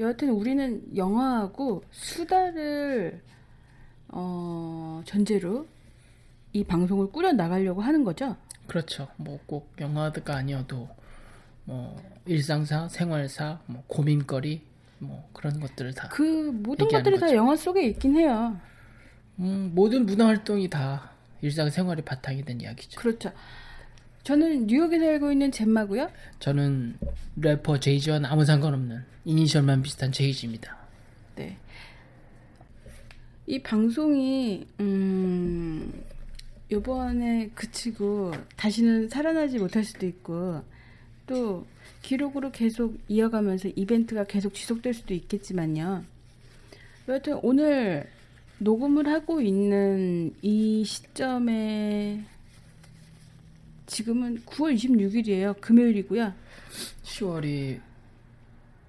여하튼 우리는 영화하고 수다를 어, 전제로 이 방송을 꾸려 나가려고 하는 거죠. 그렇죠. 뭐 꼭 영화가 아니어도 뭐 일상사, 생활사, 뭐 고민거리 뭐 그런 것들을 다 그 모든 것들이 다 거죠. 영화 속에 있긴 해요. 음, 모든 문화 활동이 다 일상생활이 바탕이 된 이야기죠. 그렇죠. 저는 뉴욕에 살고 있는 젬마고요. 저는 래퍼 제이지와는 아무 상관없는 이니셜만 비슷한 제이지입니다. 네. 이 방송이 음 요번에 그치고 다시는 살아나지 못할 수도 있고 또 기록으로 계속 이어가면서 이벤트가 계속 지속될 수도 있겠지만요. 여하튼 오늘 녹음을 하고 있는 이 시점에 지금은 9월 26일이에요. 금요일이고요. 10월이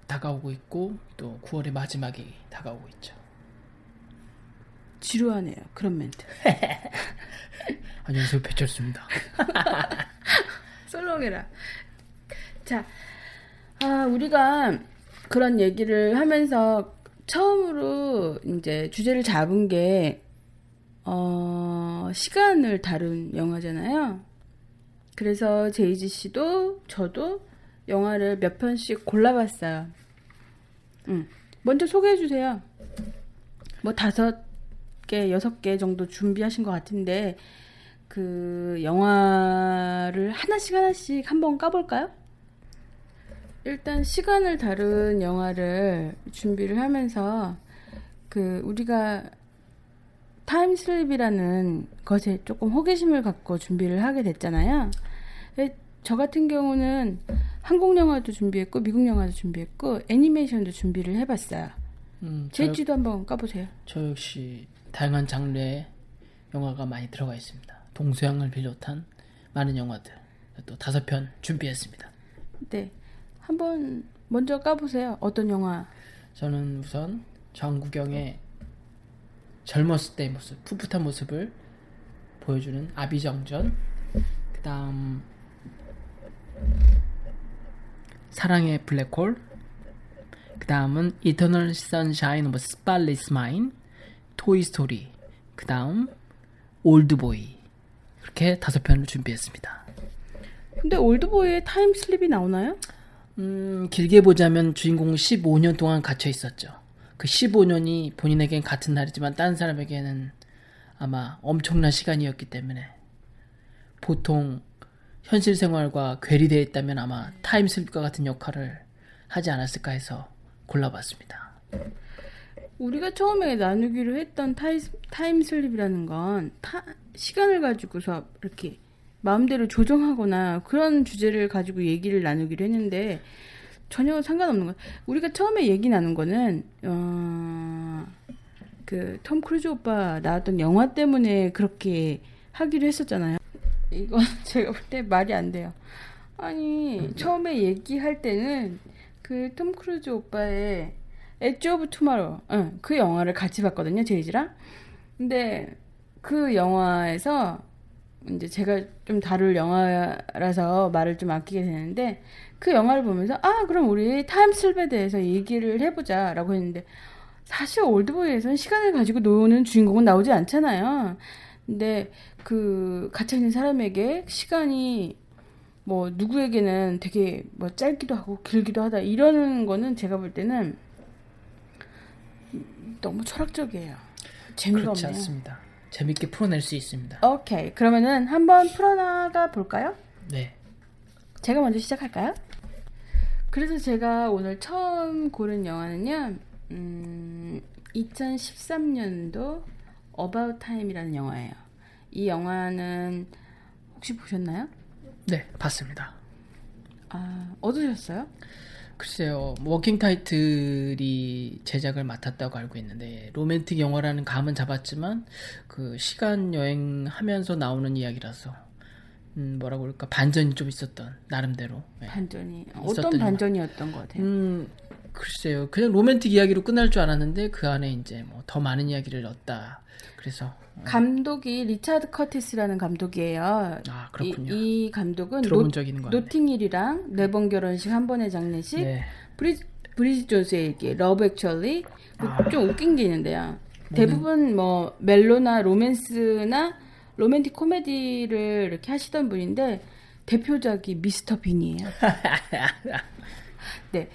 다가오고 있고 또 9월의 마지막이 다가오고 있죠. 지루하네요. 그런 멘트. 안녕하세요 배철수입니다. 썰렁해라. 자, 아, 우리가 그런 얘기를 하면서 처음으로 이제 주제를 잡은 게, 어, 시간을 다룬 영화잖아요. 그래서 제이지 씨도 저도 영화를 몇 편씩 골라봤어요. 음, 먼저 소개해 주세요. 뭐 다섯 개, 여섯 개 정도 준비하신 것 같은데, 그 영화를 하나씩 하나씩 한번 까볼까요? 일단 시간을 다룬 영화를 준비를 하면서 그 우리가 타임슬립이라는 것에 조금 호기심을 갖고 준비를 하게 됐잖아요. 에, 저 같은 경우는 한국 영화도 준비했고 미국 영화도 준비했고 애니메이션도 준비를 해봤어요. 음, 저, 제이지도 한번 까보세요. 저 역시 다양한 장르의 영화가 많이 들어가 있습니다. 동서양을 비롯한 많은 영화들 또 다섯 편 준비했습니다. 네, 한번 먼저 까보세요. 어떤 영화? 저는 우선 정구경의 젊었을 때의 모습, 풋풋한 모습을 보여주는 아비정전. 그 다음 사랑의 블랙홀. 그 다음은 Eternal Sunshine of Spotless Mind, 토이 스토리. 그 다음 올드보이. 이렇게 다섯 편을 준비했습니다. 근데 올드보이에 time slip이 나오나요? 음, 길게 보자면 주인공은 15년 동안 갇혀 있었죠. 그 15년이 본인에겐 같은 날이지만 다른 사람에게는 아마 엄청난 시간이었기 때문에 보통 현실 생활과 괴리되어 있다면 아마 타임슬립과 같은 역할을 하지 않았을까 해서 골라봤습니다. 우리가 처음에 나누기로 했던 타이, 타임슬립이라는 건 타, 시간을 가지고서 이렇게 마음대로 조정하거나 그런 주제를 가지고 얘기를 나누기로 했는데 전혀 상관없는 거야. 우리가 처음에 얘기 나눈 거는 어, 그톰 크루즈 오빠 나왔던 영화 때문에 그렇게 하기로 했었잖아요. 이건 제가 볼 때 말이 안 돼요. 아니 처음에 얘기할 때는 그 톰 크루즈 오빠의 Edge of Tomorrow 응, 그 영화를 같이 봤거든요 제이지랑 근데 그 영화에서 이제 제가 좀 다룰 영화라서 말을 좀 아끼게 되는데 그 영화를 보면서 아 그럼 우리 타임슬립에 대해서 얘기를 해보자라고 했는데 사실 올드보이에서는 시간을 가지고 노는 주인공은 나오지 않잖아요 근데 그 갇혀 있는 사람에게 시간이 뭐 누구에게는 되게 뭐 짧기도 하고 길기도 하다 이러는 거는 제가 볼 때는 너무 철학적이에요. 재미가 그렇지 없네요. 않습니다. 재밌게 풀어낼 수 있습니다. 오케이 그러면은 한번 풀어나가 볼까요? 네. 제가 먼저 시작할까요? 그래서 제가 오늘 처음 고른 영화는요, 음, 2013년도 About Time이라는 영화예요. 이 영화는 혹시 보셨나요? 네, 봤습니다. 아, 어떠셨어요? 글쎄요, 워킹 타이틀이 제작을 맡았다고 알고 있는데 로맨틱 영화라는 감은 잡았지만 그 시간 여행하면서 나오는 이야기라서 음, 뭐라고 그럴까 반전이 좀 있었던 나름대로. 네. 반전이 어떤 있었던 영화. 반전이었던 것 같아요. 음, 글쎄요, 그냥 로맨틱 이야기로 끝날 줄 알았는데 그 안에 이제 뭐 더 많은 이야기를 넣었다. 그래서 감독이 리차드 커티스라는 감독이에요. 아 그렇군요. 이, 이 감독은 들어본 노, 적 있는 거. 노팅힐이랑 네 번 결혼식 한 번의 장례식, 네. 브리, 브리짓 존스의 일기, Love Actually 아. 좀 웃긴 게 있는데요. 대부분 뭐 멜로나 로맨스나 로맨틱 코미디를 이렇게 하시던 분인데 대표작이 미스터 빈이에요. 네.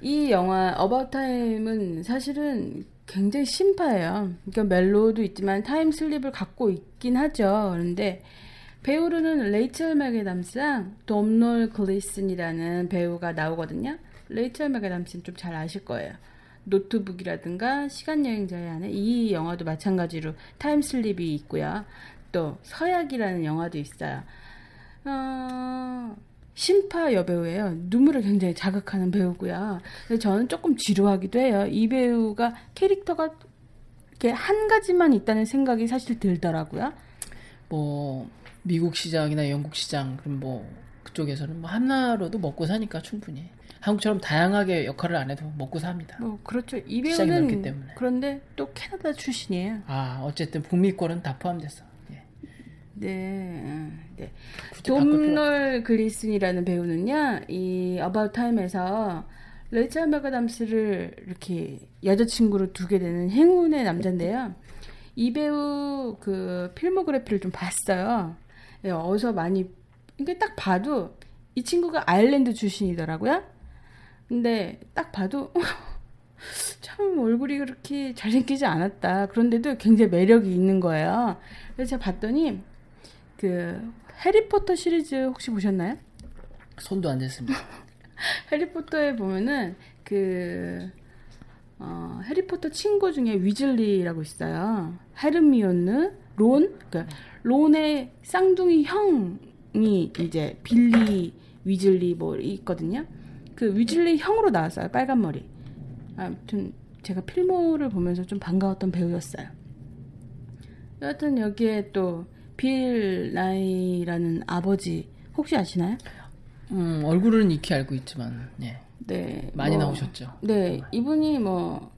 이 영화 About Time은 사실은 굉장히 신파예요. 그러니까 멜로도 있지만 타임 슬립을 갖고 있긴 하죠. 그런데 배우로는 레이첼 맥에담스랑 돔놀 글리슨이라는 배우가 나오거든요. 레이첼 맥에담스는 좀 잘 아실 거예요. 노트북이라든가 시간여행자의 아내 이 영화도 마찬가지로 타임 슬립이 있고요. 또 서약이라는 영화도 있어요. 어, 심파 여배우예요. 눈물을 굉장히 자극하는 배우고요. 근데 저는 조금 지루하기도 해요. 이 배우가 캐릭터가 이렇게 한 가지만 있다는 생각이 사실 들더라고요. 뭐 미국 시장이나 영국 시장 그럼 뭐 그쪽에서는 뭐 하나로도 먹고 사니까 충분히 한국처럼 다양하게 역할을 안 해도 먹고 삽니다. 뭐 그렇죠. 이 배우는 때문에. 그런데 또 캐나다 출신이에요. 아 어쨌든 북미권은 다 포함됐어. 예. 네, 네. 바꿀 필요 돔널 글리슨이라는 배우는요, 이 About Time에서 레이첼 맥아담스를 이렇게 여자친구로 두게 되는 행운의 남자인데요. 이 배우 그 필모그래피를 좀 봤어요. 예, 어디서 많이 이게 딱 봐도 이 친구가 아일랜드 출신이더라고요. 근데 딱 봐도 참 얼굴이 그렇게 잘생기지 않았다. 그런데도 굉장히 매력이 있는 거예요. 그래서 제가 봤더니 그 해리포터 시리즈 혹시 보셨나요? 손도 안 댔습니다. 해리포터에 보면은 그 어, 해리포터 친구 중에 위즐리라고 있어요. 헤르미온느, 론, 그러니까 론의 쌍둥이 형이 이제 빌리 위즐리 뭐 있거든요. 그 위즐리 형으로 나왔어요. 빨간 머리. 아무튼 제가 필모를 보면서 좀 반가웠던 배우였어요. 여하튼 여기에 또 빌 나이라는 아버지 혹시 아시나요? 음, 얼굴은 익히 알고 있지만 예. 네. 많이 뭐, 나오셨죠. 네, 이분이 뭐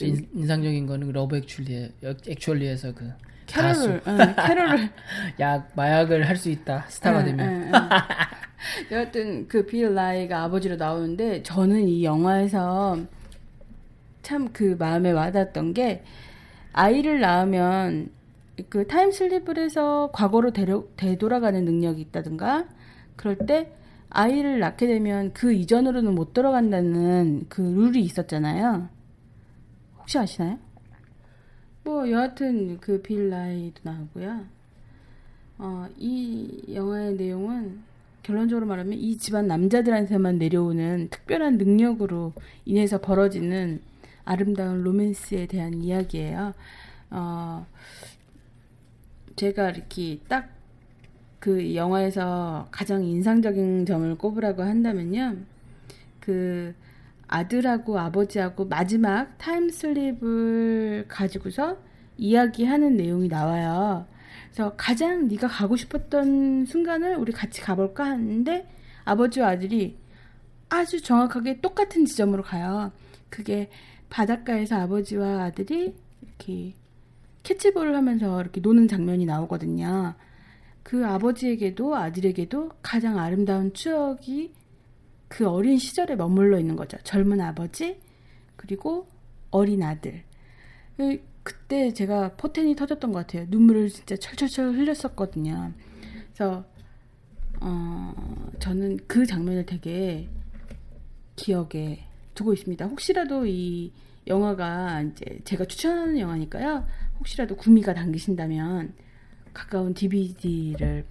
인, 인상적인 거는 Love Actually Actually에서 그 캐롤을, 응, 캐롤을 약 마약을 할 수 있다 스타가 응, 되면 응, 응. 여하튼 그 빌 나이가 아버지로 나오는데 저는 이 영화에서 참 그 마음에 와닿았던 게 아이를 낳으면 그 타임 슬립을 해서 과거로 되려, 되돌아가는 능력이 있다든가 그럴 때 아이를 낳게 되면 그 이전으로는 못 돌아간다는 그 룰이 있었잖아요. 혹시 아시나요? 뭐 여하튼 그 빌 나이도 나오고요. 어, 이 영화의 내용은 결론적으로 말하면 이 집안 남자들한테만 내려오는 특별한 능력으로 인해서 벌어지는 아름다운 로맨스에 대한 이야기예요. 어, 제가 이렇게 딱 그 영화에서 가장 인상적인 점을 꼽으라고 한다면요. 그 아들하고 아버지하고 마지막 타임슬립을 가지고서 이야기하는 내용이 나와요. 그래서 가장 네가 가고 싶었던 순간을 우리 같이 가볼까 하는데 아버지와 아들이 아주 정확하게 똑같은 지점으로 가요. 그게 바닷가에서 아버지와 아들이 이렇게 캐치볼을 하면서 이렇게 노는 장면이 나오거든요. 그 아버지에게도 아들에게도 가장 아름다운 추억이 그 어린 시절에 머물러 있는 거죠. 젊은 아버지 그리고 어린 아들. 그- 그때 제가 포텐이 터졌던 것 같아요. 눈물을 진짜 철철철 흘렸었거든요. 그래서 어, 저는 그 장면을 되게 기억에 두고 있습니다. 혹시라도 이 영화가 이제 제가 추천하는 영화니까요. 혹시라도 구미가 당기신다면 가까운 DVD를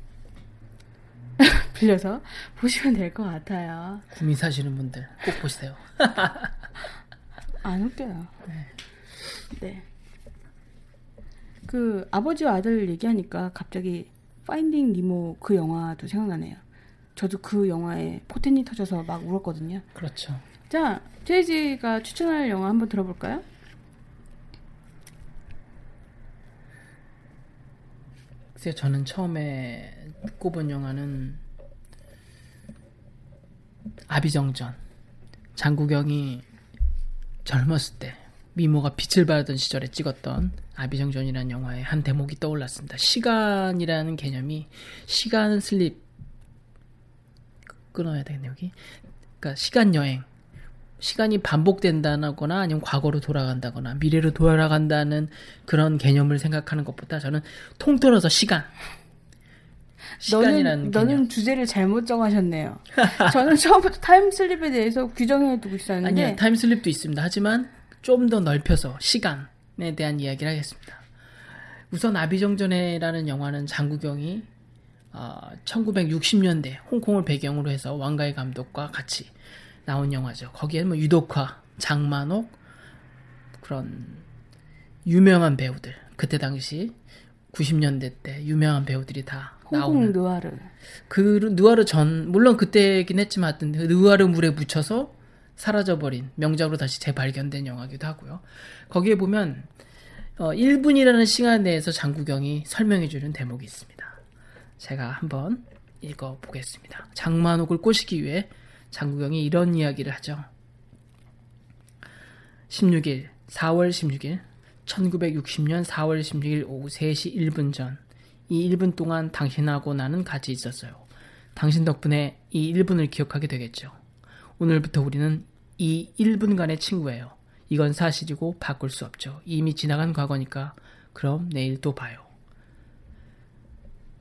돌려서 보시면 될 것 같아요. 구미 사시는 분들 꼭 보세요. 안 웃겨요. 네. 그 아버지와 아들 얘기하니까 갑자기 파인딩 니모 그 영화도 생각나네요. 저도 그 영화에 포텐이 터져서 막 울었거든요. 그렇죠. 자, 제이지가 추천할 영화 한번 들어볼까요? 글쎄요, 저는 처음에 꼽은 영화는 아비정전. 장국영이 젊었을 때 미모가 빛을 발하던 시절에 찍었던 아비정전이라는 영화의 한 대목이 떠올랐습니다. 시간이라는 개념이 시간 슬립 끊어야 되겠네 여기. 그러니까 시간 여행. 시간이 반복된다거나 아니면 과거로 돌아간다거나 미래로 돌아간다는 그런 개념을 생각하는 것보다 저는 통틀어서 시간. 시간이라는 너는, 개념. 너는 주제를 잘못 정하셨네요. 저는 처음부터 타임슬립에 대해서 규정해 두고 있었는데 아니요, 타임슬립도 있습니다. 하지만 좀 더 넓혀서 시간에 대한 이야기를 하겠습니다. 우선 아비정전해라는 영화는 장국영이 어, 1960년대 홍콩을 배경으로 해서 왕가위 감독과 같이 나온 영화죠. 거기에 뭐 유덕화, 장만옥 그런 유명한 배우들 그때 당시 90년대 때 유명한 배우들이 다 나오는 느와르. 그 느와르 전 물론 그때긴 했지만 하여튼 그 느와르 물에 묻혀서 사라져버린 명작으로 다시 재발견된 영화기도 하고요. 거기에 보면 어, 1분이라는 시간 내에서 장구경이 설명해주는 대목이 있습니다. 제가 한번 읽어보겠습니다. 장만옥을 꼬시기 위해 장구경이 이런 이야기를 하죠. 16일, 4월 16일, 1960년 4월 16일 오후 3시 1분 전, 이 1분 동안 당신하고 나는 같이 있었어요. 당신 덕분에 이 1분을 기억하게 되겠죠. 오늘부터 우리는 이 1분간의 친구예요. 이건 사실이고 바꿀 수 없죠. 이미 지나간 과거니까 그럼 내일 또 봐요.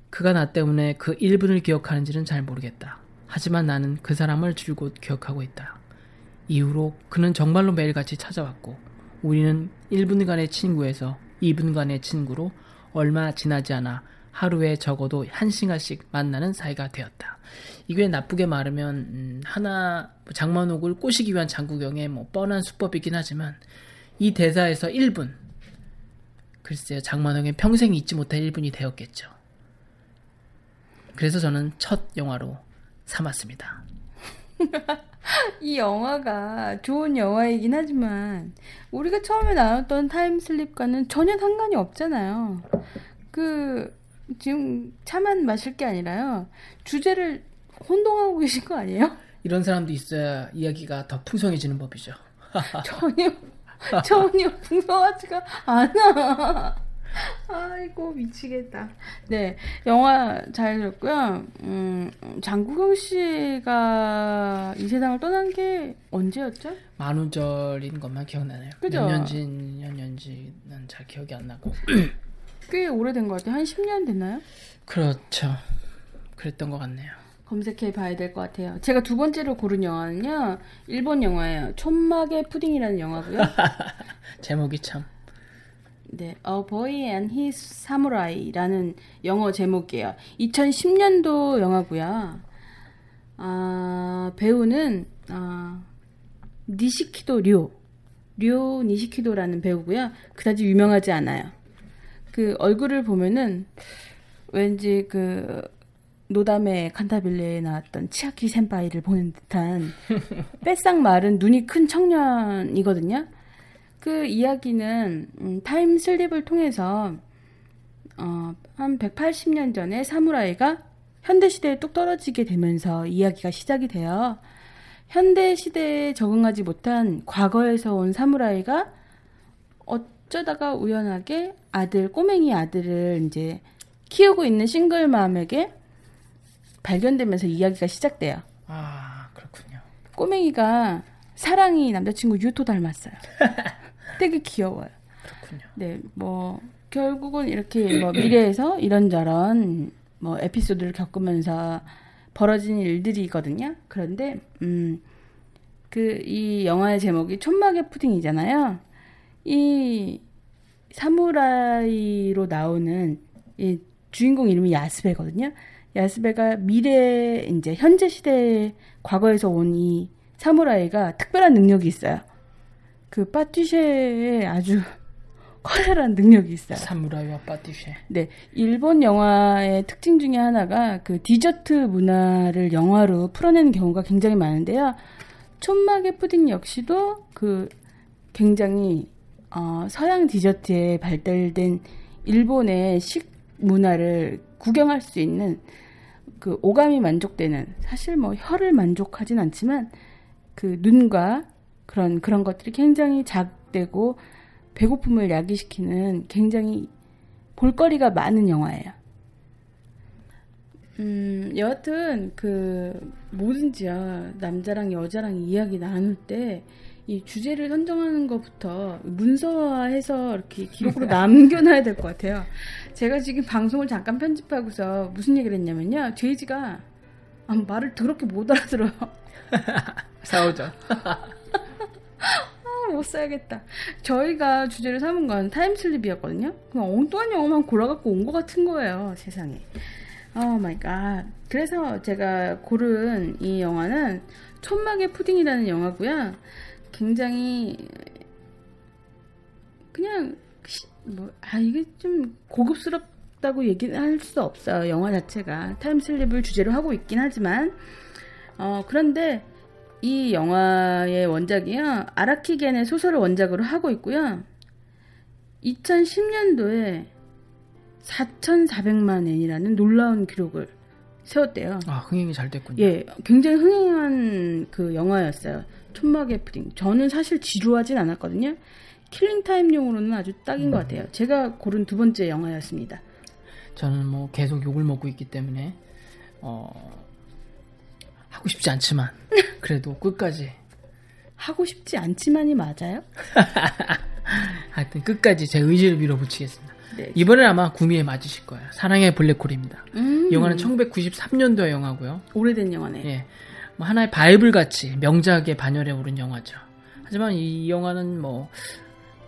그가 나 때문에 그 1분을 기억하는지는 잘 모르겠다. 하지만 나는 그 사람을 줄곧 기억하고 있다. 이후로 그는 정말로 매일같이 찾아왔고 우리는 1분간의 친구에서 2분간의 친구로 얼마 지나지 않아 하루에 적어도 한 시간씩 만나는 사이가 되었다. 이게 나쁘게 말하면 음, 하나 장만옥을 꼬시기 위한 장구경의 뭐 뻔한 수법이긴 하지만 이 대사에서 1분 글쎄요 장만옥의 평생 잊지 못할 1분이 되었겠죠. 그래서 저는 첫 영화로 삼았습니다. 이 영화가 좋은 영화이긴 하지만 우리가 처음에 나눴던 타임슬립과는 전혀 상관이 없잖아요. 그 지금 차만 마실 게 아니라요. 주제를 혼동하고 계신 거 아니에요? 이런 사람도 있어야 이야기가 더 풍성해지는 법이죠. 전혀 전혀 풍성하지가 않아. 아이고 미치겠다. 네 영화 잘 들었고요. 음, 장국영 씨가 이 세상을 떠난 게 언제였죠? 만우절인 것만 기억나네요. 그죠? 몇 년진, 몇 년지는 잘 기억이 안 나고. 꽤 오래된 것 같아요. 한 10년 됐나요? 그렇죠. 그랬던 것 같네요. 검색해 봐야 될 것 같아요. 제가 두 번째로 고른 영화는요. 일본 영화예요. 촌막의 푸딩이라는 영화고요. 제목이 참. 네, A Boy and His Samurai라는 영어 제목이에요. 2010년도 영화고요. 아, 배우는 아, 니시키도 료, 료 니시키도라는 배우고요. 그다지 유명하지 않아요. 그 얼굴을 보면은 왠지 그 노다메 칸타빌레에 나왔던 치아키 先輩를 보는 듯한 빼싹 마른 눈이 큰 청년이거든요. 그 이야기는 음, 타임 슬립을 통해서 어, 한 180년 전에 사무라이가 현대 시대에 뚝 떨어지게 되면서 이야기가 시작이 돼요. 현대 시대에 적응하지 못한 과거에서 온 사무라이가 어쩌다가 우연하게 아들 꼬맹이 아들을 이제 키우고 있는 싱글맘에게 발견되면서 이야기가 시작돼요. 아, 그렇군요. 꼬맹이가 사랑이 남자친구 유토 닮았어요. 되게 귀여워요. 그렇군요. 네, 뭐 결국은 이렇게 뭐 미래에서 이런저런 뭐 에피소드를 겪으면서 벌어진 일들이거든요. 그런데 음, 그 이 영화의 제목이 촌막의 푸딩이잖아요. 이 사무라이로 나오는 이 주인공 이름이 야스베거든요. 야스베가 미래 이제 현재 시대 과거에서 온 이 사무라이가 특별한 능력이 있어요. 그 빠뚜쉐의 아주 커다란 능력이 있어요. 사무라이와 빠티쉐. 네, 일본 영화의 특징 중에 하나가 그 디저트 문화를 영화로 풀어내는 경우가 굉장히 많은데요. 촌마개 푸딩 역시도 그 굉장히 어, 서양 디저트에 발달된 일본의 식 문화를 구경할 수 있는 그 오감이 만족되는 사실 뭐 혀를 만족하진 않지만 그 눈과 그런 그런 것들이 굉장히 작되고 배고픔을 야기시키는 굉장히 볼거리가 많은 영화예요. 음, 여하튼 그 뭐든지요 남자랑 여자랑 이야기 나눌 때 이 주제를 선정하는 것부터 문서화해서 이렇게 기록으로 남겨놔야 될 것 같아요. 제가 지금 방송을 잠깐 편집하고서 무슨 얘기를 했냐면요. 제이지가 아, 말을 더럽게 못 알아들어요. 싸우죠. 아, 못 써야겠다. 저희가 주제를 삼은 건 타임슬립이었거든요. 그냥 엉뚱한 영화만 골라갖고 온 것 같은 거예요, 세상에. Oh my god. 그래서 제가 고른 이 영화는 촌마게 푸딩이라는 영화고요. 굉장히 그냥 시- 뭐, 아 이게 좀 고급스럽다고 얘기할 수 없어요. 영화 자체가 타임슬립을 주제로 하고 있긴 하지만 어 그런데 이 영화의 원작이요 아라키 겐의 소설을 원작으로 하고 있고요. 2010년도에 4,400만 엔이라는 놀라운 기록을 세웠대요. 아, 흥행이 잘 됐군요. 예, 굉장히 흥행한 그 영화였어요. 촌마게 푸딩. 저는 사실 지루하진 않았거든요. killing time용으로는 아주 딱인 것 같아요. 제가 고른 두 번째 영화였습니다. 저는 뭐 계속 욕을 먹고 있기 때문에 어 하고 싶지 않지만 그래도 끝까지 하고 싶지 않지만이 맞아요? 하여튼 끝까지 제 의지를 밀어붙이겠습니다. 네. 이번엔 아마 구미에 맞으실 거예요. 사랑의 블랙홀입니다. 음, 이 영화는 1993년도 영화고요. 오래된 영화네. 예. 뭐 하나의 바이블 같이 명작의 반열에 오른 영화죠. 하지만 이 영화는 뭐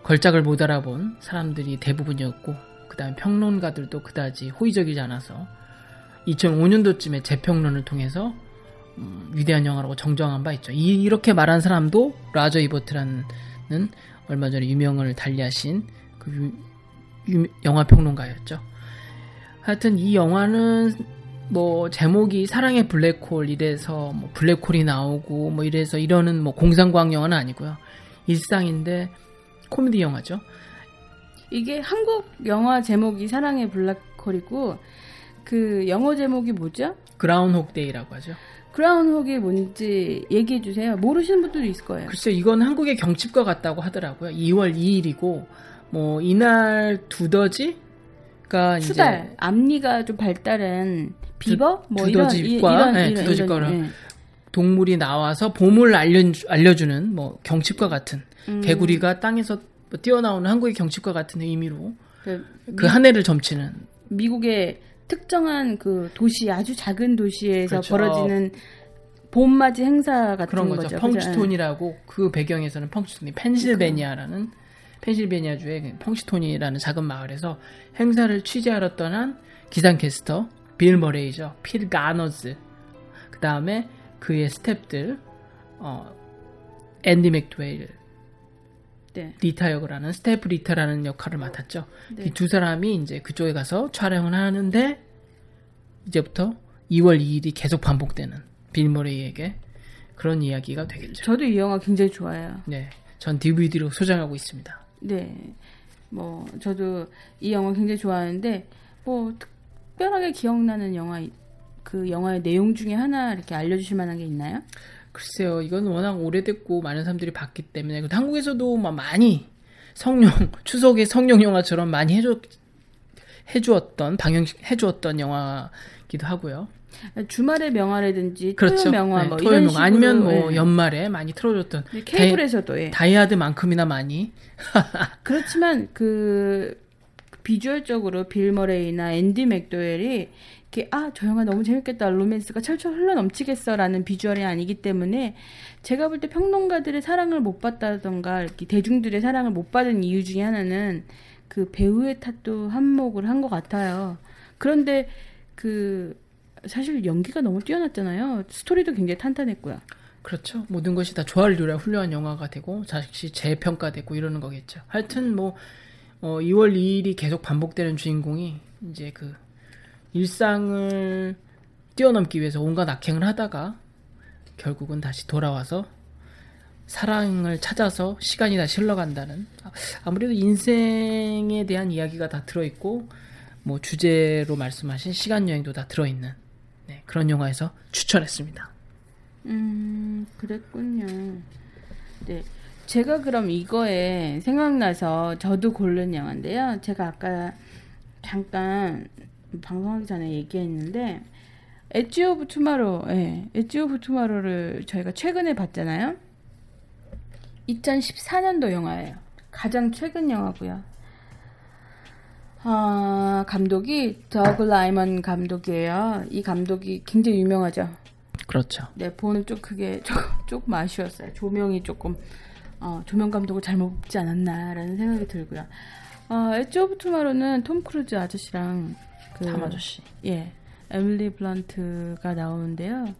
걸작을 못 알아본 사람들이 대부분이었고 그다음에 평론가들도 그다지 호의적이지 않아서 2005년도쯤에 재평론을 통해서 음, 위대한 영화라고 정정한 바 있죠. 이, 이렇게 말한 사람도 라저 이버트라는 얼마 전에 유명을 달리하신 그 영화 평론가였죠. 하여튼 이 영화는 뭐 제목이 사랑의 블랙홀 이래서 뭐 블랙홀이 나오고 뭐 이래서 이러는 뭐 공상과학 영화는 아니고요. 일상인데 코미디 영화죠. 이게 한국 영화 제목이 사랑의 블랙홀이고 그 영어 제목이 뭐죠? Groundhog Day라고 하죠. Groundhog이 뭔지 얘기해 주세요. 모르시는 분들도 있을 거예요. 글쎄 이건 한국의 경칩과 같다고 하더라고요. 2월 2일이고 뭐 이날 두더지가 이제 수달, 앞니가 좀 발달한 비버 뭐 이런 두더지과, 이- 네, 이런 두더지과랑 이런, 예. 동물이 나와서 봄을 알려, 알려주는 뭐 경칩과 같은 음. 개구리가 땅에서 뭐 뛰어나오는 한국의 경칩과 같은 의미로 그 그 한 해를 점치는 미국의 특정한 그 도시 아주 작은 도시에서 그렇죠. 벌어지는 봄맞이 행사 같은 그런 거죠. 거죠. 펑치톤이라고 그 배경에서는 펑치톤이 펜실베니아라는 펜실베니아 주의 그 펑치톤이라는 작은 마을에서 행사를 취재하러 떠난 기상캐스터 빌 머레이죠. 필 가너즈. 그 다음에 그의 스탭들 어, 앤디 맥도웰 네. 리타 역을 하는 스테프 리타라는 역할을 맡았죠. 네. 이 두 사람이 이제 그쪽에 가서 촬영을 하는데 이제부터 2월 2일이 계속 반복되는 빌 머레이에게 그런 이야기가 되겠죠. 저도 이 영화 굉장히 좋아해요. 네, 전 DVD로 소장하고 있습니다. 네. 뭐 저도 이 영화 굉장히 좋아하는데 뭐 특별하게 기억나는 영화 그 영화의 내용 중에 하나 이렇게 알려주실 만한 게 있나요? 글쎄요, 이건 워낙 오래됐고 많은 사람들이 봤기 때문에 한국에서도 막 많이 성룡 추석에 성룡 영화처럼 많이 해주 해주었던 방영 해 주었던 영화기도 하고요. 주말의 명화라든지 그렇죠. 토요 명화 네, 뭐 토요 이런 명화. 아니면 뭐 예. 연말에 많이 틀어줬던 네, 케이블에서도 예. 다이아드만큼이나 많이 그렇지만 그 비주얼적으로 빌 머레이나 앤디 맥도웰이 이렇게 아 저 영화 너무 재밌겠다 로맨스가 철철 흘러 넘치겠어라는 비주얼이 아니기 때문에 제가 볼 때 평론가들의 사랑을 못 받다던가 이렇게 대중들의 사랑을 못 받은 이유 중에 하나는 그 배우의 탓도 한몫을 한 것 같아요. 그런데 그 사실 연기가 너무 뛰어났잖아요. 스토리도 굉장히 탄탄했고요. 그렇죠. 모든 것이 다 조화를 훌륭한 영화가 되고 다시 재평가되고 이러는 거겠죠. 하여튼 뭐 어, 2월 2일이 계속 반복되는 주인공이 이제 그 일상을 뛰어넘기 위해서 온갖 악행을 하다가 결국은 다시 돌아와서 사랑을 찾아서 시간이 다시 흘러간다는 아무래도 인생에 대한 이야기가 다 들어있고 뭐 주제로 말씀하신 시간 여행도 다 들어있는 네, 그런 영화에서 추천했습니다. 음, 그랬군요. 네. 제가 그럼 이거에 생각나서 저도 고른 영화인데요. 제가 아까 잠깐 방송하기 전에 얘기했는데 Edge of Tomorrow, 예. Edge of Tomorrow를 저희가 최근에 봤잖아요. 2014년도 영화예요. 가장 최근 영화고요. 아, 감독이 더그 라이먼 감독이에요. 이 감독이 굉장히 유명하죠. 그렇죠. 네, 보는 좀 그게 조금, 조금 아쉬웠어요. 조명이 조금 어, 조명 감독을 잘못 뽑지 않았나라는 생각이 들고요. 어, Edge of Tomorrow는 톰 크루즈 아저씨랑 그, 탐 아저씨. 예, 에밀리 블런트가 나오는데요.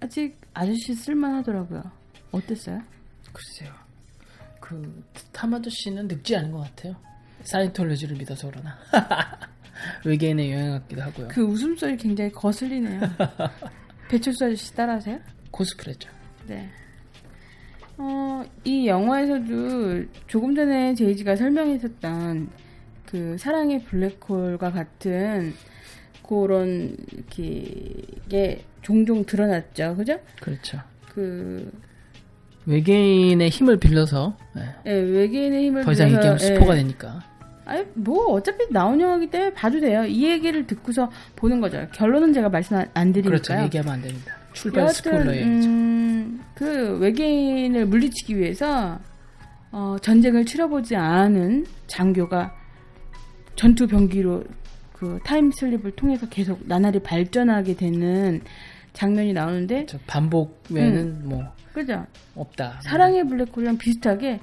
아직 아저씨 쓸만하더라고요. 어땠어요? 글쎄요. 그 탐 아저씨는 늙지 않은 것 같아요. 사이언톨로지를 믿어서 그러나 외계인의 영향 같기도 하고요. 그 웃음소리 굉장히 거슬리네요. 배철수 아저씨 따라하세요? 코스프레죠. 네. 어, 이 영화에서도 조금 전에 제이지가 설명했었던 그 사랑의 블랙홀과 같은 그런 이렇게 게 종종 드러났죠. 그죠? 그렇죠. 그 외계인의 힘을 빌려서 네. 예, 외계인의 힘을 더 이상 빌려서, 얘기하면 스포가 예. 되니까. 아니 뭐 어차피 나온 영화기 때문에 봐도 돼요. 이 얘기를 듣고서 보는 거죠. 결론은 제가 말씀 안- 안 그렇죠. 드리니까요. 얘기하면 안 됩니다. 출발 스포일러예요. 음, 그 외계인을 물리치기 위해서 어, 전쟁을 치러보지 않은 장교가 전투 병기로 그 타임슬립을 통해서 계속 나날이 발전하게 되는 장면이 나오는데 저 반복 외에는 음. 뭐 그죠? 없다. 사랑의 블랙홀이랑 비슷하게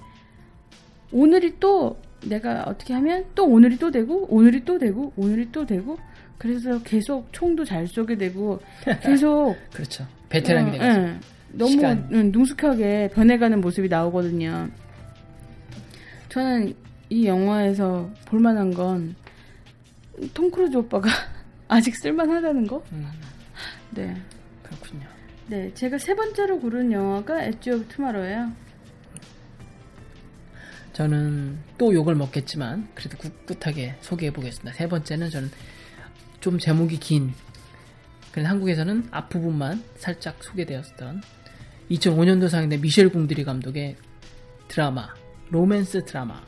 오늘이 또 내가 어떻게 하면 또 오늘이 또 되고 오늘이 또 되고 오늘이 또 되고 그래서 계속 총도 잘 쏘게 되고 계속 그렇죠. 베테랑이 어, 돼가지고. 예. 너무 시간. 응, 능숙하게 변해가는 모습이 나오거든요. 저는 이 영화에서 볼만한 건 톰 크루즈 오빠가 아직 쓸만하다는 거. 음, 네, 그렇군요. 네, 제가 세 번째로 고른 영화가 엣지 of Tomorrow예요. 저는 또 욕을 먹겠지만 그래도 꿋꿋하게 소개해 보겠습니다. 세 번째는 저는 좀 제목이 긴 그래서 한국에서는 앞부분만 살짝 소개되었던 2005년도 상영된 미셸 공드리 감독의 드라마 로맨스 드라마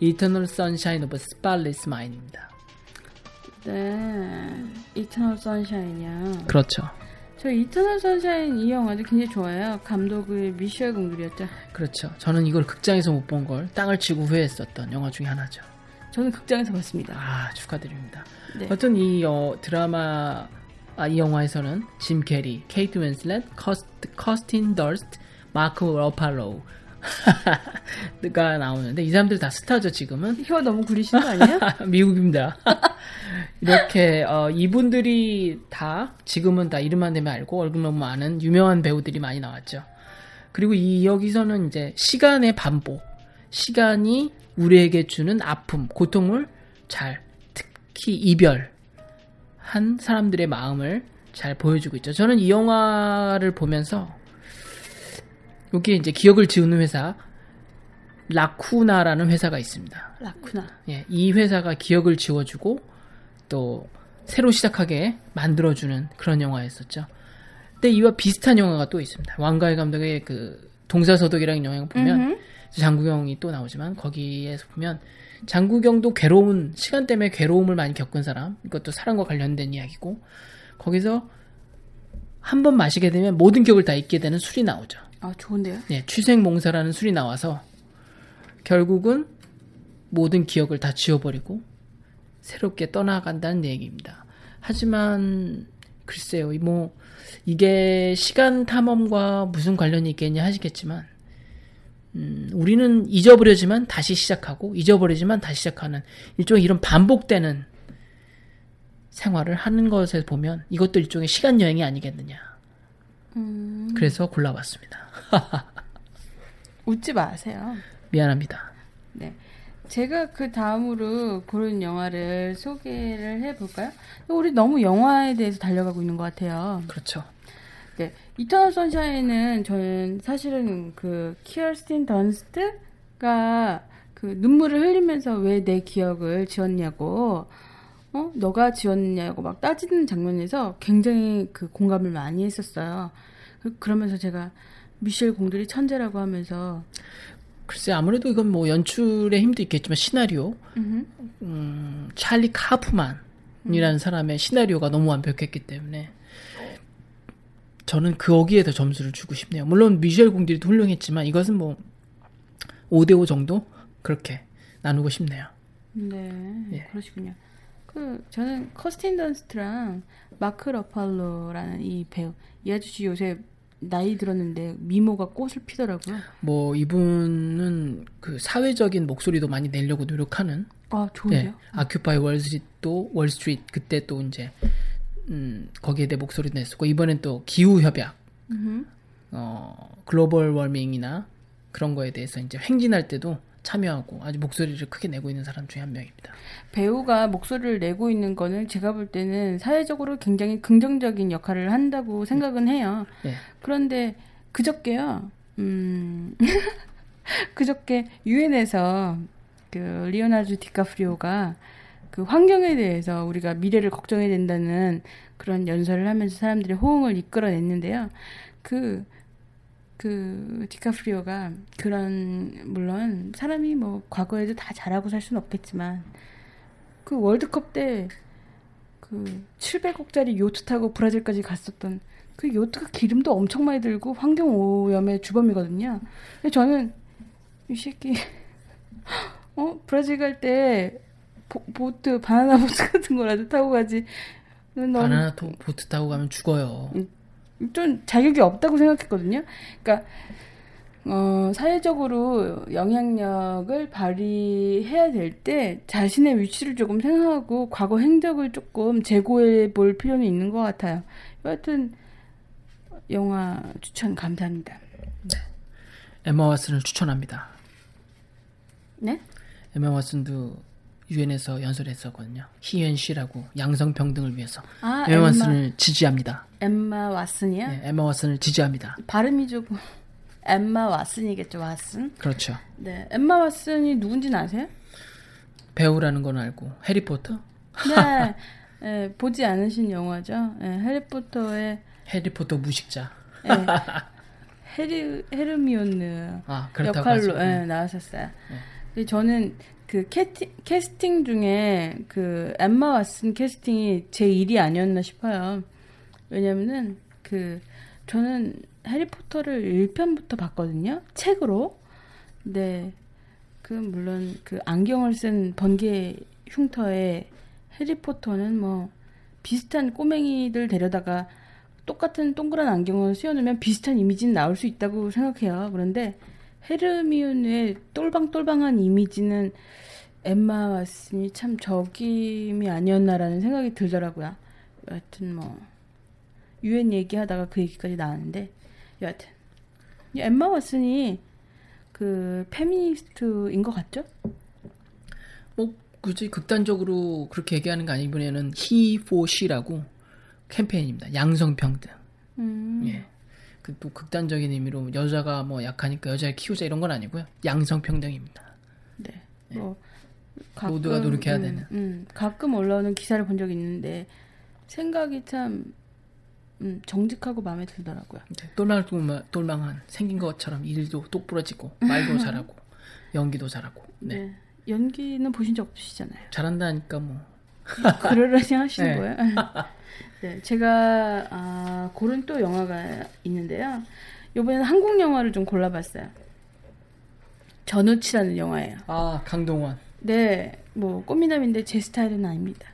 Eternal Sunshine of Spotless Mind입니다. 네, Eternal Sunshine이요. 그렇죠. 저 Eternal Sunshine 이 영화도 굉장히 좋아요. 감독의 미셸 공드리였죠. 그렇죠. 저는 이걸 극장에서 못 본 걸 땅을 치고 후회했었던 영화 중에 하나죠. 저는 극장에서 봤습니다. 아 축하드립니다. 네. 어떤 이 어, 드라마 아, 이 영화에서는 짐 캐리, 케이트 윈슬렛, 커스트, 커스틴 던스트, 마크 러팔로우 가 나오는데 이 사람들 다 스타죠 지금은 혀 너무 굴리신 거 아니에요? 미국입니다. 이렇게 어, 이분들이 다 지금은 다 이름만 대면 알고 얼굴 너무 아는 유명한 배우들이 많이 나왔죠. 그리고 이 여기서는 이제 시간의 반복, 시간이 우리에게 주는 아픔, 고통을 잘 특히 이별 한 사람들의 마음을 잘 보여주고 있죠. 저는 이 영화를 보면서 여기에 이제 기억을 지우는 회사 라쿠나라는 회사가 있습니다. 라쿠나. 예, 이 회사가 기억을 지워주고 또 새로 시작하게 만들어주는 그런 영화였었죠. 근데 이와 비슷한 영화가 또 있습니다. 왕가의 감독의 그 동사서독이라는 영화 보면 음흠. 장국영이 또 나오지만 거기에서 보면 장국영도 괴로운 시간 때문에 괴로움을 많이 겪은 사람 이것도 사랑과 관련된 이야기고 거기서 한 번 마시게 되면 모든 기억을 다 잊게 되는 술이 나오죠. 아 좋은데요? 예, 취생몽사라는 술이 나와서 결국은 모든 기억을 다 지워버리고 새롭게 떠나간다는 얘기입니다. 하지만 글쎄요, 이뭐 이게 시간 탐험과 무슨 관련이 있겠냐 하시겠지만 음, 우리는 잊어버려지만 다시 시작하고 잊어버리지만 다시 시작하는 일종의 이런 반복되는 생활을 하는 것에 보면 이것도 일종의 시간 여행이 아니겠느냐. 음, 그래서 골라봤습니다. 웃지 마세요. 미안합니다. 네. 제가 그 다음으로 고른 영화를 소개를 해볼까요? 우리 너무 영화에 대해서 달려가고 있는 것 같아요. 그렇죠. 네. 이터널 선샤인은 저는 사실은 그 키얼스틴 던스트가 그 눈물을 흘리면서 왜 내 기억을 지웠냐고, 어? 너가 지웠냐고 막 따지는 장면에서 굉장히 그 공감을 많이 했었어요. 그- 그러면서 제가 미셸 공들이 천재라고 하면서 글쎄 아무래도 이건 뭐 연출의 힘도 있겠지만 시나리오, 음흠. 음, 찰리 카프만이라는 사람의 시나리오가 너무 완벽했기 때문에 저는 거기에 더 점수를 주고 싶네요. 물론 미셸 공들이도 훌륭했지만 이것은 뭐 5대5 정도 그렇게 나누고 싶네요. 네, 예. 그러시군요. 그 저는 커스틴 던스트랑 마크 러팔로라는 이 배우, 이 아저씨 요새 나이 들었는데 미모가 꽃을 피더라고요. 뭐 이분은 그 사회적인 목소리도 많이 내려고 노력하는 아 좋은데요? 네, Occupy Wall Street도 Wall Street 그때 또 이제 음, 거기에 대해 목소리 냈었고 이번엔 또 기후 협약. 어, global warming이나 그런 거에 대해서 이제 행진할 때도 참여하고 아주 목소리를 크게 내고 있는 사람 중에 한 명입니다. 배우가 목소리를 내고 있는 거는 제가 볼 때는 사회적으로 굉장히 긍정적인 역할을 한다고 생각은 해요. 네. 그런데 그저께요, 음, 그저께 유엔에서 그 리오나르도 디카프리오가 그 환경에 대해서 우리가 미래를 걱정해야 된다는 그런 연설을 하면서 사람들의 호응을 이끌어냈는데요. 그, 그 디카프리오가 그런 물론 사람이 뭐 과거에도 다 잘하고 살 수는 없겠지만 그 월드컵 때 그 700억짜리 요트 타고 브라질까지 갔었던 그 요트가 기름도 엄청 많이 들고 환경 오염의 주범이거든요. 근데 저는 이 새끼 어 브라질 갈 때 보 트 바나나 보트 같은 거라도 타고 가지. 바나나 토, 보트 타고 가면 죽어요. 좀 자격이 없다고 생각했거든요. 그러니까 어, 사회적으로 영향력을 발휘해야 될 때 자신의 위치를 조금 생각하고 과거 행적을 조금 재고해 볼 필요는 있는 것 같아요. 여하튼 영화 추천 감사합니다. 에마 왓슨을 추천합니다. 네? 에마 왓슨도 유엔에서 연설했었거든요. 희연 씨라고 양성 평등을 위해서 아 엠마 왓슨을 지지합니다. 엠마 왓슨이야? 네, 에마 왓슨을 지지합니다. 발음이 조금 엠마 왓슨이겠죠 왓슨? 그렇죠. 네 엠마 왓슨이 누군지는 아세요? 배우라는 건 알고 해리포터, 네, 네, 보지 않으신 영화죠. 네, 해리포터의 해리포터 무식자. 예. 헤르 헤르미온느 아 역할로. 네. 예, 나왔었어요. 저는 그 캐티, 캐스팅 중에 그 엠마 왓슨 캐스팅이 제 일이 아니었나 싶어요. 왜냐면은 그 저는 해리포터를 1편부터 봤거든요. 책으로. 근데 그 물론 그 안경을 쓴 번개 흉터의 해리포터는 뭐 비슷한 꼬맹이들 데려다가 똑같은 동그란 안경을 씌워놓으면 비슷한 이미지는 나올 수 있다고 생각해요. 그런데 헤르미온의 똘방똘방한 이미지는 엠마 왓슨이 참 적임이 아니었나라는 생각이 들더라고요. 여하튼 뭐 유엔 얘기하다가 그 얘기까지 나왔는데 여하튼 이 엠마 왓슨이 그 페미니스트인 것 같죠? 뭐 굳이 극단적으로 그렇게 얘기하는 거 아니 이번에는 he for she라고 캠페인입니다. 양성 평등. 음, 예. 그 또 극단적인 의미로 여자가 뭐 약하니까 여자를 키우자 이런 건 아니고요. 양성 평등입니다. 네. 뭐 모두가 노력해야 음, 되는. 음, 가끔 올라오는 기사를 본 적이 있는데 생각이 참 음, 정직하고 마음에 들더라고요. 이제 똘망똘망 똘망한 생긴 것처럼 일도 똑부러지고 말도 잘하고 연기도 잘하고 네. 네. 연기는 보신 적 없으시잖아요. 잘한다니까 뭐 그러려니 하시는 네. 거예요? 네, 제가 아, 고른 또 영화가 있는데요. 이번에는 한국 영화를 좀 골라봤어요. 전우치라는 영화예요. 아 강동원 네, 뭐 꽃미남인데 제 스타일은 아닙니다.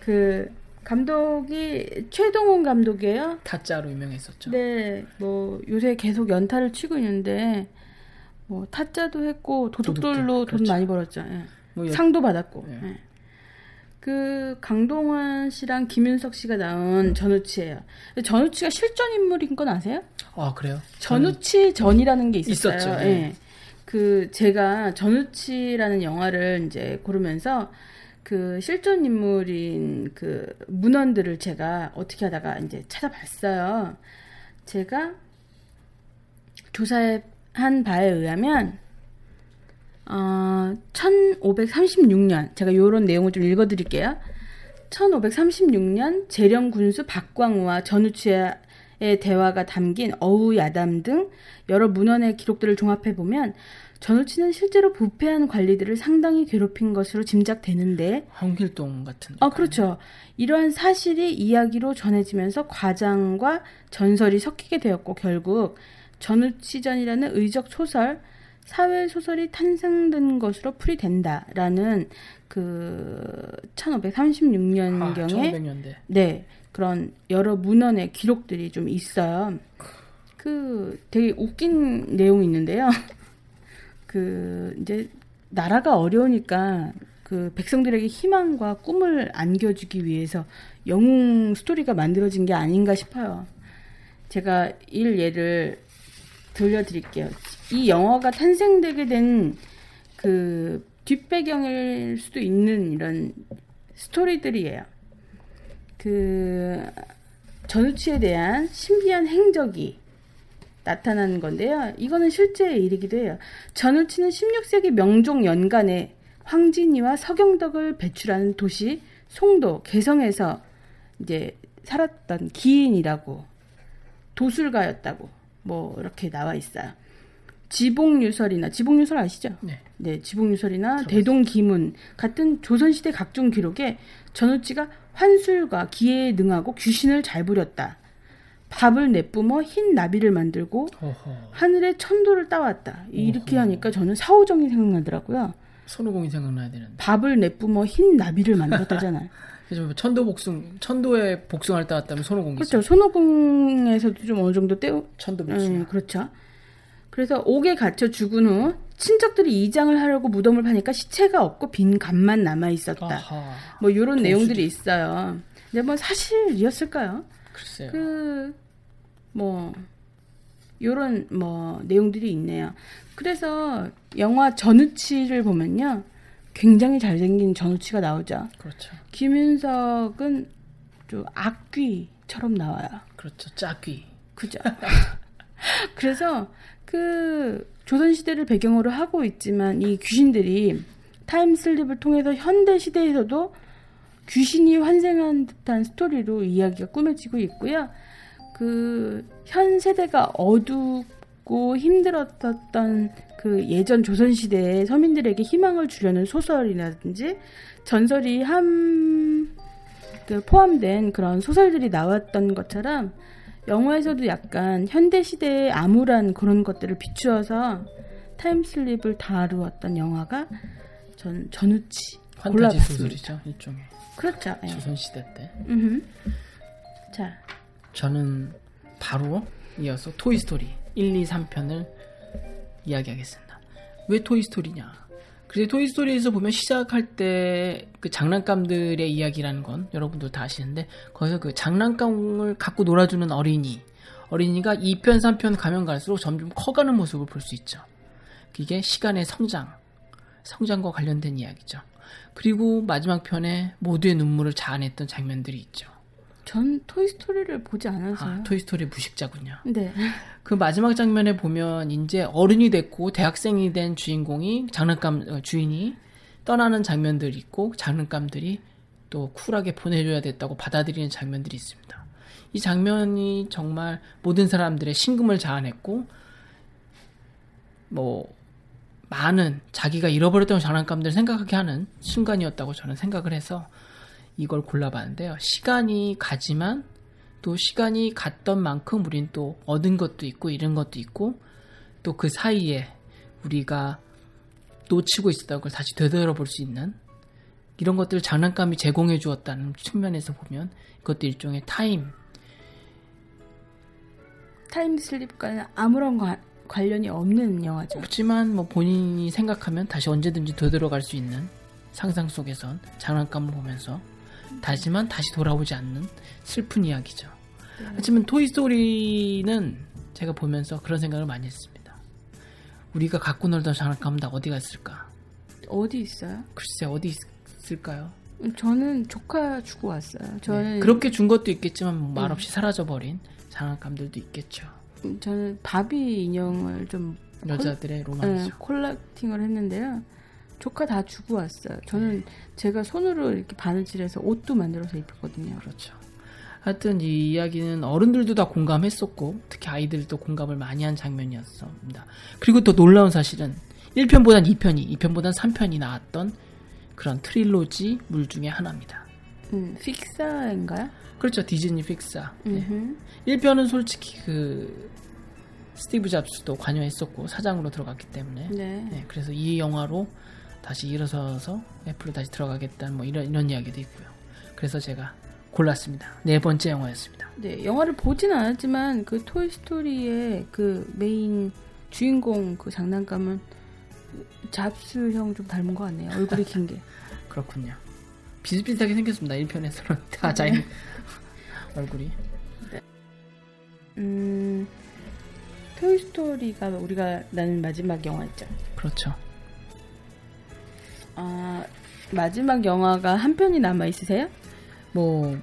그 감독이 최동훈 감독이에요. 타짜로 유명했었죠. 네, 뭐 요새 계속 연타를 치고 있는데 뭐 타짜도 했고 도둑들로 도둑들, 돈 그렇죠. 많이 벌었죠. 예. 뭐 여- 상도 받았고. 예. 예. 그 강동원 씨랑 김윤석 씨가 나온 전우치예요. 전우치가 실존 인물인 건 아세요? 아 그래요? 전우치 전이라는 게 있었어요. 있었죠, 예. 예. 그 제가 전우치라는 영화를 이제 고르면서 그 실존 인물인 그 문헌들을 제가 어떻게 하다가 이제 찾아봤어요. 제가 조사한 바에 의하면 어, 1536년 제가 요런 내용을 좀 읽어드릴게요. 1536년 재령 군수 박광우와 전우치의 대화가 담긴 어우 야담 등 여러 문헌의 기록들을 종합해 보면 전우치는 실제로 부패한 관리들을 상당히 괴롭힌 것으로 짐작되는데 황길동 같은. 어, 그렇죠. 이러한 사실이 이야기로 전해지면서 과장과 전설이 섞이게 되었고 결국 전우치전이라는 의적 소설, 사회 소설이 탄생된 것으로 풀이된다라는 그 1536년경에 아, 1500년대. 네 그런 여러 문헌의 기록들이 좀 있어요. 그 되게 웃긴 내용이 있는데요. 그 이제 나라가 어려우니까 그 백성들에게 희망과 꿈을 안겨주기 위해서 영웅 스토리가 만들어진 게 아닌가 싶어요. 제가 일 예를 들려드릴게요. 이 영화가 탄생되게 된 그 뒷배경일 수도 있는 이런 스토리들이에요. 그 전우치에 대한 신비한 행적이 나타나는 건데요. 이거는 실제의 일이기도 해요. 전우치는 16세기 명종 연간에 황진이와 서경덕을 배출하는 도시 송도 개성에서 이제 살았던 기인이라고 도술가였다고 뭐 이렇게 나와 있어요. 지봉유설이나 지봉유설 아시죠? 네. 네, 지봉유설이나 대동기문 같은 조선시대 각종 기록에 전우치가 환술과 기회에 능하고 귀신을 잘 부렸다. 밥을 내뿜어 흰 나비를 만들고 어허. 하늘에 천도를 따왔다. 이렇게 하니까 저는 사오정이 생각나더라고요. 손오공이 생각나야 되는데. 밥을 내뿜어 흰 나비를 만들었다잖아요. 뭐 천도 복숭, 천도에 복숭아를 따왔다면 손오공이 그렇죠. 손오공에서도 좀 어느 정도 떼우. 천도 복숭아. 음, 그렇죠. 그래서 옥에 갇혀 죽은 후 친척들이 이장을 하려고 무덤을 파니까 시체가 없고 빈 간만 남아 있었다. 아하. 뭐 이런 도수지. 내용들이 있어요. 근데 뭐 사실이었을까요? 글쎄요. 그, 뭐, 요런, 뭐, 내용들이 있네요. 그래서, 영화 전우치를 보면요. 굉장히 잘생긴 전우치가 나오죠. 그렇죠. 김윤석은 좀 악귀처럼 나와요. 그렇죠. 짝귀. 그죠? 그래서, 그, 조선 시대를 배경으로 하고 있지만, 이 귀신들이 time slip을 통해서 현대 시대에서도 귀신이 환생한 듯한 스토리로 이야기가 꾸며지고 있고요. 그 현 세대가 어둡고 힘들었던 그 예전 조선 시대의 서민들에게 희망을 주려는 소설이라든지 전설이 함그 포함된 그런 소설들이 나왔던 것처럼 영화에서도 약간 현대 시대의 암울한 그런 것들을 비추어서 time slip을 다루었던 영화가 전 전우치 판타지. 소설이죠. 일종의. 그렇죠. 예. 조선 시대 때. 음흠. 자, 저는 바로 이어서 Toy Story 1, 2, 3편을 이야기하겠습니다. 왜 Toy Story냐? 그래서 Toy Story에서 보면 시작할 때 그 장난감들의 이야기라는 건 여러분들 다 아시는데 거기서 그 장난감을 갖고 놀아주는 어린이 어린이가 2편, 3편 가면 갈수록 점점 커가는 모습을 볼 수 있죠. 이게 시간의 성장, 성장과 관련된 이야기죠. 그리고 마지막 편에 모두의 눈물을 자아냈던 장면들이 있죠. 전 토이스토리를 보지 않아서요. 아, 토이스토리 무식자군요. 네. 그 마지막 장면에 보면 이제 어른이 됐고 대학생이 된 주인공이 장난감 어, 주인이 떠나는 장면들이 있고 장난감들이 또 쿨하게 보내줘야 됐다고 받아들이는 장면들이 있습니다. 이 장면이 정말 모든 사람들의 신금을 자아냈고 뭐 많은 자기가 잃어버렸던 장난감들을 생각하게 하는 순간이었다고 저는 생각을 해서 이걸 골라봤는데요. 시간이 가지만 또 시간이 갔던 만큼 우린 또 얻은 것도 있고 잃은 것도 있고 또 그 사이에 우리가 놓치고 있었던 걸 다시 되돌아볼 수 있는 이런 것들을 장난감이 제공해 주었다는 측면에서 보면 이것도 일종의 time time slip과는 아무런 관- 관련이 없는 영화죠. 그렇지만 뭐 본인이 생각하면 다시 언제든지 되돌아갈 수 있는 상상 속에선 장난감을 보면서 다시만 다시 돌아오지 않는 슬픈 이야기죠. 하지만 토이스토리는 제가 보면서 그런 생각을 많이 했습니다. 우리가 갖고 놀던 장난감 다 어디 갔을까? 어디 있어요? 글쎄 어디 있을까요? 저는 조카 주고 왔어요. 저는 네, 그렇게 준 것도 있겠지만 뭐 말없이 사라져버린 장난감들도 있겠죠. 저는 바비 인형을 좀 여자들의 네, 로망이죠. 콜렉팅을 했는데요. 조카 다 주고 왔어요. 저는 제가 손으로 이렇게 바느질해서 옷도 만들어서 입혔거든요. 그렇죠. 하여튼 이 이야기는 어른들도 다 공감했었고 특히 아이들도 공감을 많이 한 장면이었습니다. 그리고 또 놀라운 사실은 1편보단 2편이, 2편보단 3편이 나왔던 그런 trilogy 물 중에 하나입니다. 음, 픽사인가요? 그렇죠. 디즈니 픽사. 네. 음흠. 1편은 솔직히 그 스티브 잡스도 관여했었고 사장으로 들어갔기 때문에 네. 네, 그래서 이 영화로 다시 일어서서 애플로 다시 들어가겠다는 뭐 이런 이런 이야기도 있고요. 그래서 제가 골랐습니다. 네 번째 영화였습니다. 네, 영화를 보진 않았지만 그 토이 스토리의 그 메인 주인공 그 장난감은 잡스 형 좀 닮은 것 같네요. 얼굴이 긴 게. 그렇군요. 비슷비슷하게 생겼습니다. 1편에서는 다 자인 얼굴이. 음, 토이 스토리가 우리가 나는 마지막 영화였죠. 그렇죠. 아, 마지막 영화가 한 편이 남아 있으세요? 뭐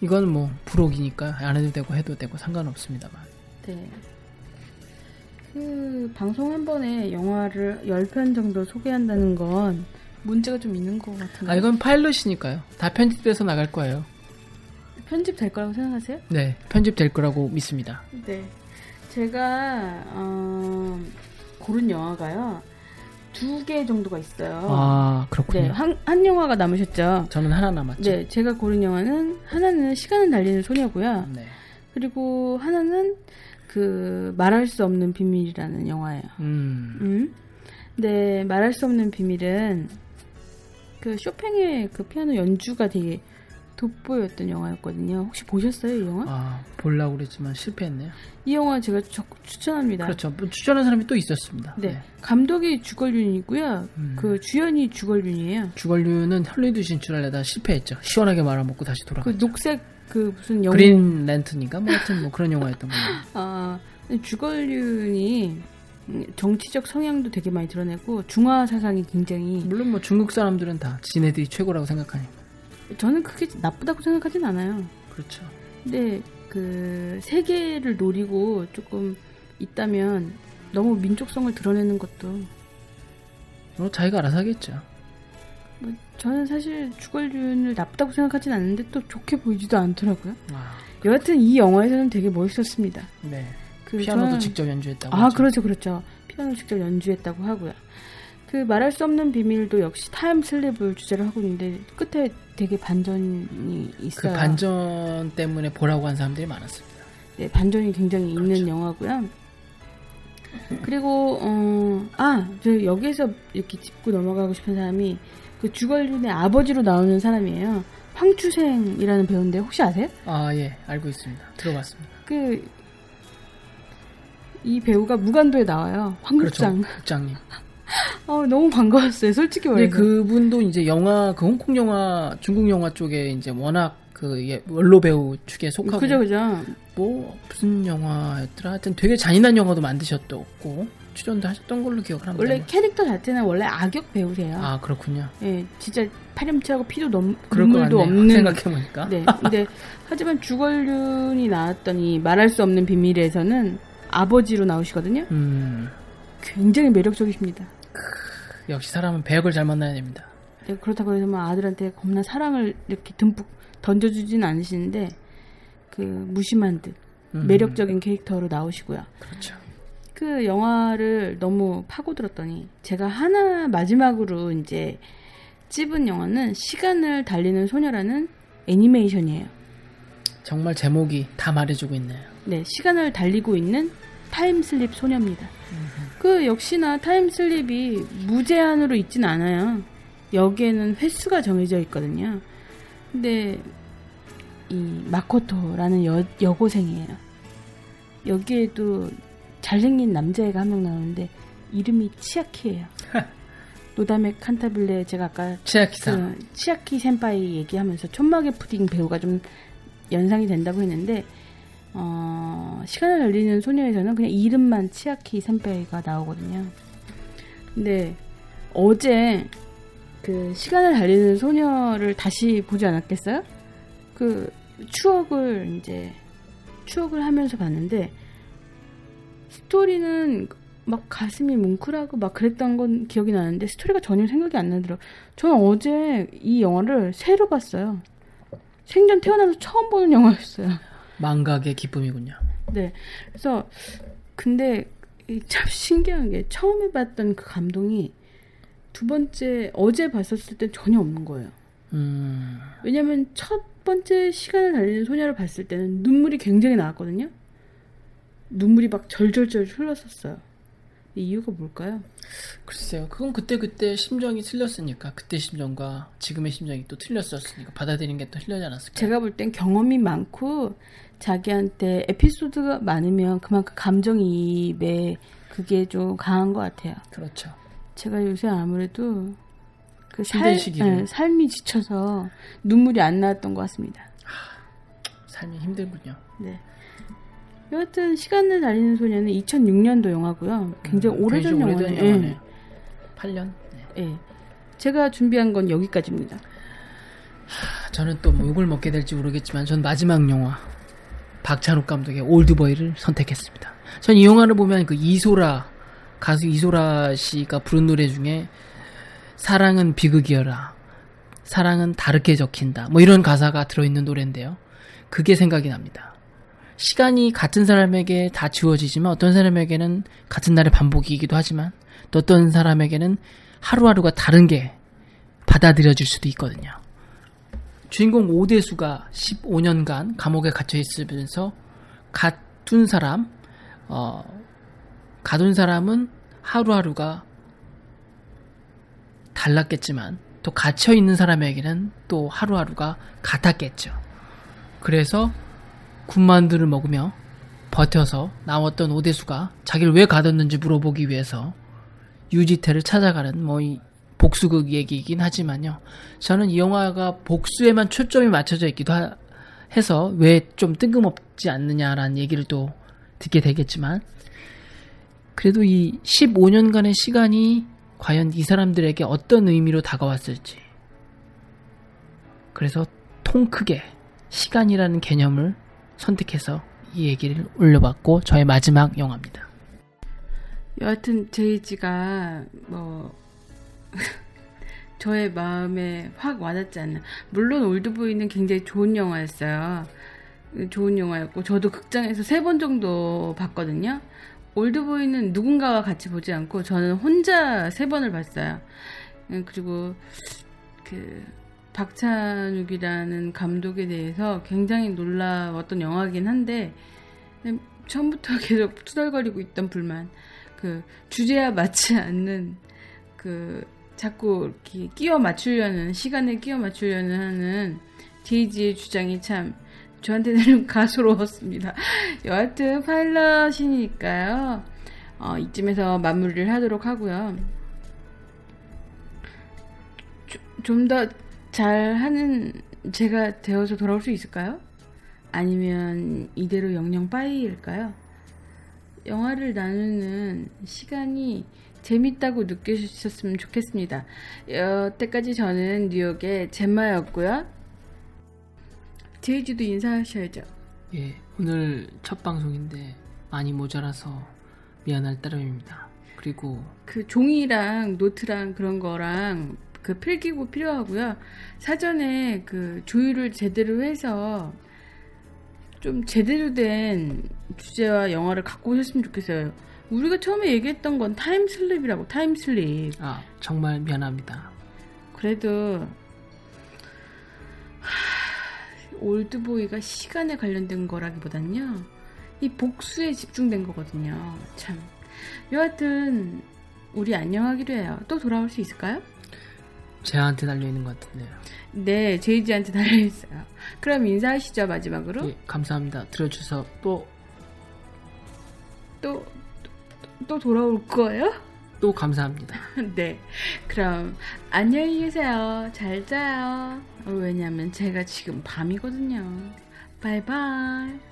이건 뭐 부록이니까 안 해도 되고 해도 되고 상관없습니다만. 네. 그 방송 한 번에 영화를 10편 정도 소개한다는 건 문제가 좀 있는 것 같은데. 아 이건 파일럿이니까요. 다 편집돼서 나갈 거예요. 편집 될 거라고 생각하세요? 네, 편집될 거라고 믿습니다. 네. 제가 어, 고른 영화가요. 두 개 정도가 있어요. 아 그렇군요. 네, 한, 한 영화가 남으셨죠? 저는 하나 남았죠. 네, 제가 고른 영화는 하나는 시간을 달리는 소녀고요. 네. 그리고 하나는 그 말할 수 없는 비밀이라는 영화예요. 음. 음? 네, 말할 수 없는 비밀은 그 쇼팽의 그 피아노 연주가 되게 돋보였던 영화였거든요. 혹시 보셨어요, 이 영화? 아 보려고 그랬지만 실패했네요. 이 영화 제가 적극 추천합니다. 그렇죠. 뭐 추천한 사람이 또 있었습니다. 네. 감독이 주걸륜이고요. 음. 그 주연이 주걸륜이에요. 주걸류는 헐리우드 진출하려다 실패했죠. 시원하게 말아먹고 다시 그 돌아갔죠. 녹색 그 무슨 영화 그린 랜턴인가 뭐 하여튼 뭐 그런 영화였던 거예요. 아, 주걸륜이 정치적 성향도 되게 많이 드러내고 중화 사상이 굉장히 물론 뭐 중국 사람들은 다 지네들이 최고라고 생각하니까. 저는 그게 나쁘다고 생각하진 않아요. 그렇죠. 근데 그 세계를 노리고 조금 있다면 너무 민족성을 드러내는 것도 뭐 자기가 알아서 하겠죠. 뭐 저는 사실 주걸륜을 나쁘다고 생각하진 않는데 또 좋게 보이지도 않더라고요. 아, 여하튼 이 영화에서는 되게 멋있었습니다. 네. 그 피아노도 저는- 직접 연주했다고. 아 하죠. 그렇죠 그렇죠 피아노 직접 연주했다고 하고요. 그 말할 수 없는 비밀도 역시 타임 슬립을 주제로 하고 있는데 끝에 되게 반전이 그 있어요. 반전 때문에 보라고 한 사람들이 많았습니다. 네, 반전이 굉장히 있는 그렇죠. 영화고요. 그리고 어, 아, 저 여기에서 이렇게 짚고 넘어가고 싶은 사람이 그 주걸륜의 아버지로 나오는 사람이에요. 황추생이라는 배우인데 혹시 아세요? 아, 예, 알고 있습니다. 들어봤습니다. 그 이 배우가 무간도에 나와요. 황국장. 그렇죠. 국장님. 어, 너무 반가웠어요. 솔직히 말해서. 그분도 이제 영화, 그 홍콩 영화, 중국 영화 쪽에 이제 워낙 그 예, 원로 배우 축에 속하고 그죠 그죠. 뭐 무슨 영화였더라 하여튼 되게 잔인한 영화도 만드셨고 출연도 하셨던 걸로 기억을 합니다. 원래 캐릭터 자체는 원래 악역 배우세요. 아 그렇군요. 예, 진짜 파렴치하고 피도 넘, 눈물도. 없는. 생각해보니까. 네. 근데 하지만 주걸륜이 나왔던 이 말할 수 없는 비밀에서는 아버지로 나오시거든요. 음 굉장히 매력적이십니다. 역시 사람은 배역을 잘 만나야 됩니다. 네, 그렇다고 해서 뭐 아들한테 겁나 사랑을 이렇게 듬뿍 던져주진 않으시는데 그 무심한 듯 음, 매력적인 캐릭터로 나오시고요. 그렇죠. 그 영화를 너무 파고들었더니 제가 하나 마지막으로 이제 찝은 영화는 시간을 달리는 소녀라는 애니메이션이에요. 정말 제목이 다 말해주고 있네요. 네, 시간을 달리고 있는 time slip 소녀입니다. 그 역시나 time slip이 무제한으로 있진 않아요. 여기에는 횟수가 정해져 있거든요. 근데 이 마코토라는 여, 여고생이에요. 여기에도 잘생긴 남자애가 한 명 나오는데 이름이 치아키예요. 노다메 칸타빌레 제가 아까 치아키사. 그 치아키 先輩 얘기하면서 촌마게 푸딩 배우가 좀 연상이 된다고 했는데 어, 시간을 달리는 소녀에서는 그냥 이름만 치아키 先輩가 나오거든요. 근데 어제 그 시간을 달리는 소녀를 다시 보지 않았겠어요? 그 추억을 이제 추억을 하면서 봤는데 스토리는 막 가슴이 뭉클하고 막 그랬던 건 기억이 나는데 스토리가 전혀 생각이 안 나더라고요. 저는 어제 이 영화를 새로 봤어요. 생전 태어나서 처음 보는 영화였어요. 망각의 기쁨이군요. 네. 그래서 근데 이참 신기한 게 처음에 봤던 그 감동이 두 번째 어제 봤었을 때 전혀 없는 거예요. 음, 왜냐면 첫 번째 시간을 달리는 소녀를 봤을 때는 눈물이 굉장히 나왔거든요. 눈물이 막 절절절 흘렀었어요. 이 이유가 뭘까요? 글쎄요. 그건 그때 그때 심정이 틀렸으니까 그때 심정과 지금의 심정이 또 틀렸었으니까 받아들이는 게또 틀리지 않았을까요? 제가 볼 땐 경험이 많고 자기한테 에피소드가 많으면 그만큼 감정이입에 그게 좀 강한 것 같아요. 그렇죠. 제가 요새 아무래도 그 살. 네, 삶이 지쳐서 눈물이 안 나왔던 것 같습니다. 삶이 힘들군요. 네. 여하튼 시간을 달리는 소녀는 2006년도 영화고요. 굉장히 음, 오래전 영화네요. 영화네요. 8년? 예. 예. 제가 준비한 건 여기까지입니다. 저는 또 뭐 욕을 먹게 될지 모르겠지만 전 마지막 영화 박찬욱 감독의 올드보이를 선택했습니다. 전 이 영화를 보면 그 이소라 가수 이소라 씨가 부른 노래 중에 사랑은 비극이어라 사랑은 다르게 적힌다 뭐 이런 가사가 들어있는 노래인데요. 그게 생각이 납니다. 시간이 같은 사람에게 다 지워지지만 어떤 사람에게는 같은 날의 반복이기도 하지만 또 어떤 사람에게는 하루하루가 다른 게 받아들여질 수도 있거든요. 주인공 오대수가 15년간 감옥에 갇혀 있으면서 가둔 사람, 어, 가둔 사람은 하루하루가 달랐겠지만 또 갇혀 있는 사람에게는 또 하루하루가 같았겠죠. 그래서 군만두를 먹으며 버텨서 나왔던 오대수가 자기를 왜 가뒀는지 물어보기 위해서 유지태를 찾아가는 뭐 이 복수극 얘기이긴 하지만요. 저는 이 영화가 복수에만 초점이 맞춰져 있기도 하- 해서 왜 좀 뜬금없지 않느냐라는 얘기를 또 듣게 되겠지만 그래도 이 15년간의 시간이 과연 이 사람들에게 어떤 의미로 다가왔을지 그래서 통 크게 시간이라는 개념을 선택해서 이 얘기를 올려봤고 저의 마지막 영화입니다. 여하튼 제이지가 뭐 저의 마음에 확 와닿지 않는 물론 올드보이는 굉장히 좋은 영화였어요. 좋은 영화였고 저도 극장에서 세 번 정도 봤거든요. 올드보이는 누군가와 같이 보지 않고 저는 혼자 세 번을 봤어요. 음, 그리고 그 박찬욱이라는 감독에 대해서 굉장히 놀라웠던 영화긴 한데 음, 처음부터 계속 투덜거리고 있던 불만 그 주제와 맞지 않는 그 자꾸 이렇게 끼워 맞추려는 시간에 끼워 맞추려는 하는 제이지의 주장이 참 저한테는 가소로웠습니다. 여하튼 파일럿이니까요. 어, 이쯤에서 마무리를 하도록 하고요. 좀더 잘하는 제가 되어서 돌아올 수 있을까요? 아니면 이대로 영영 빠이일까요? 영화를 나누는 시간이 재밌다고 느끼셨으면 좋겠습니다. 여태까지 저는 뉴욕의 젬마였고요. 제이지도 인사하셔야죠. 예, 오늘 첫 방송인데 많이 모자라서 미안할 따름입니다. 그리고 그 종이랑 노트랑 그런 거랑 그 필기구 필요하고요. 사전에 그 조율을 제대로 해서 좀 제대로 된 주제와 영화를 갖고 오셨으면 좋겠어요. 우리가 처음에 얘기했던 건 time slip이라고 time slip. 아 정말 미안합니다. 그래도 하, 올드보이가 시간에 관련된 거라기보단요. 이 복수에 집중된 거거든요. 참. 여하튼 우리 안녕하기로 해요. 또 돌아올 수 있을까요? 제한테 달려 있는 것 같은데요. 네, 제이지한테 달려있어요. 그럼 인사하시죠, 마지막으로. 예, 감사합니다. 들어주셔서 또 또, 또, 또 돌아올 거예요? 또 감사합니다. 네. 그럼 안녕히 계세요. 잘 자요. 왜냐면 제가 지금 밤이거든요. 바이바이.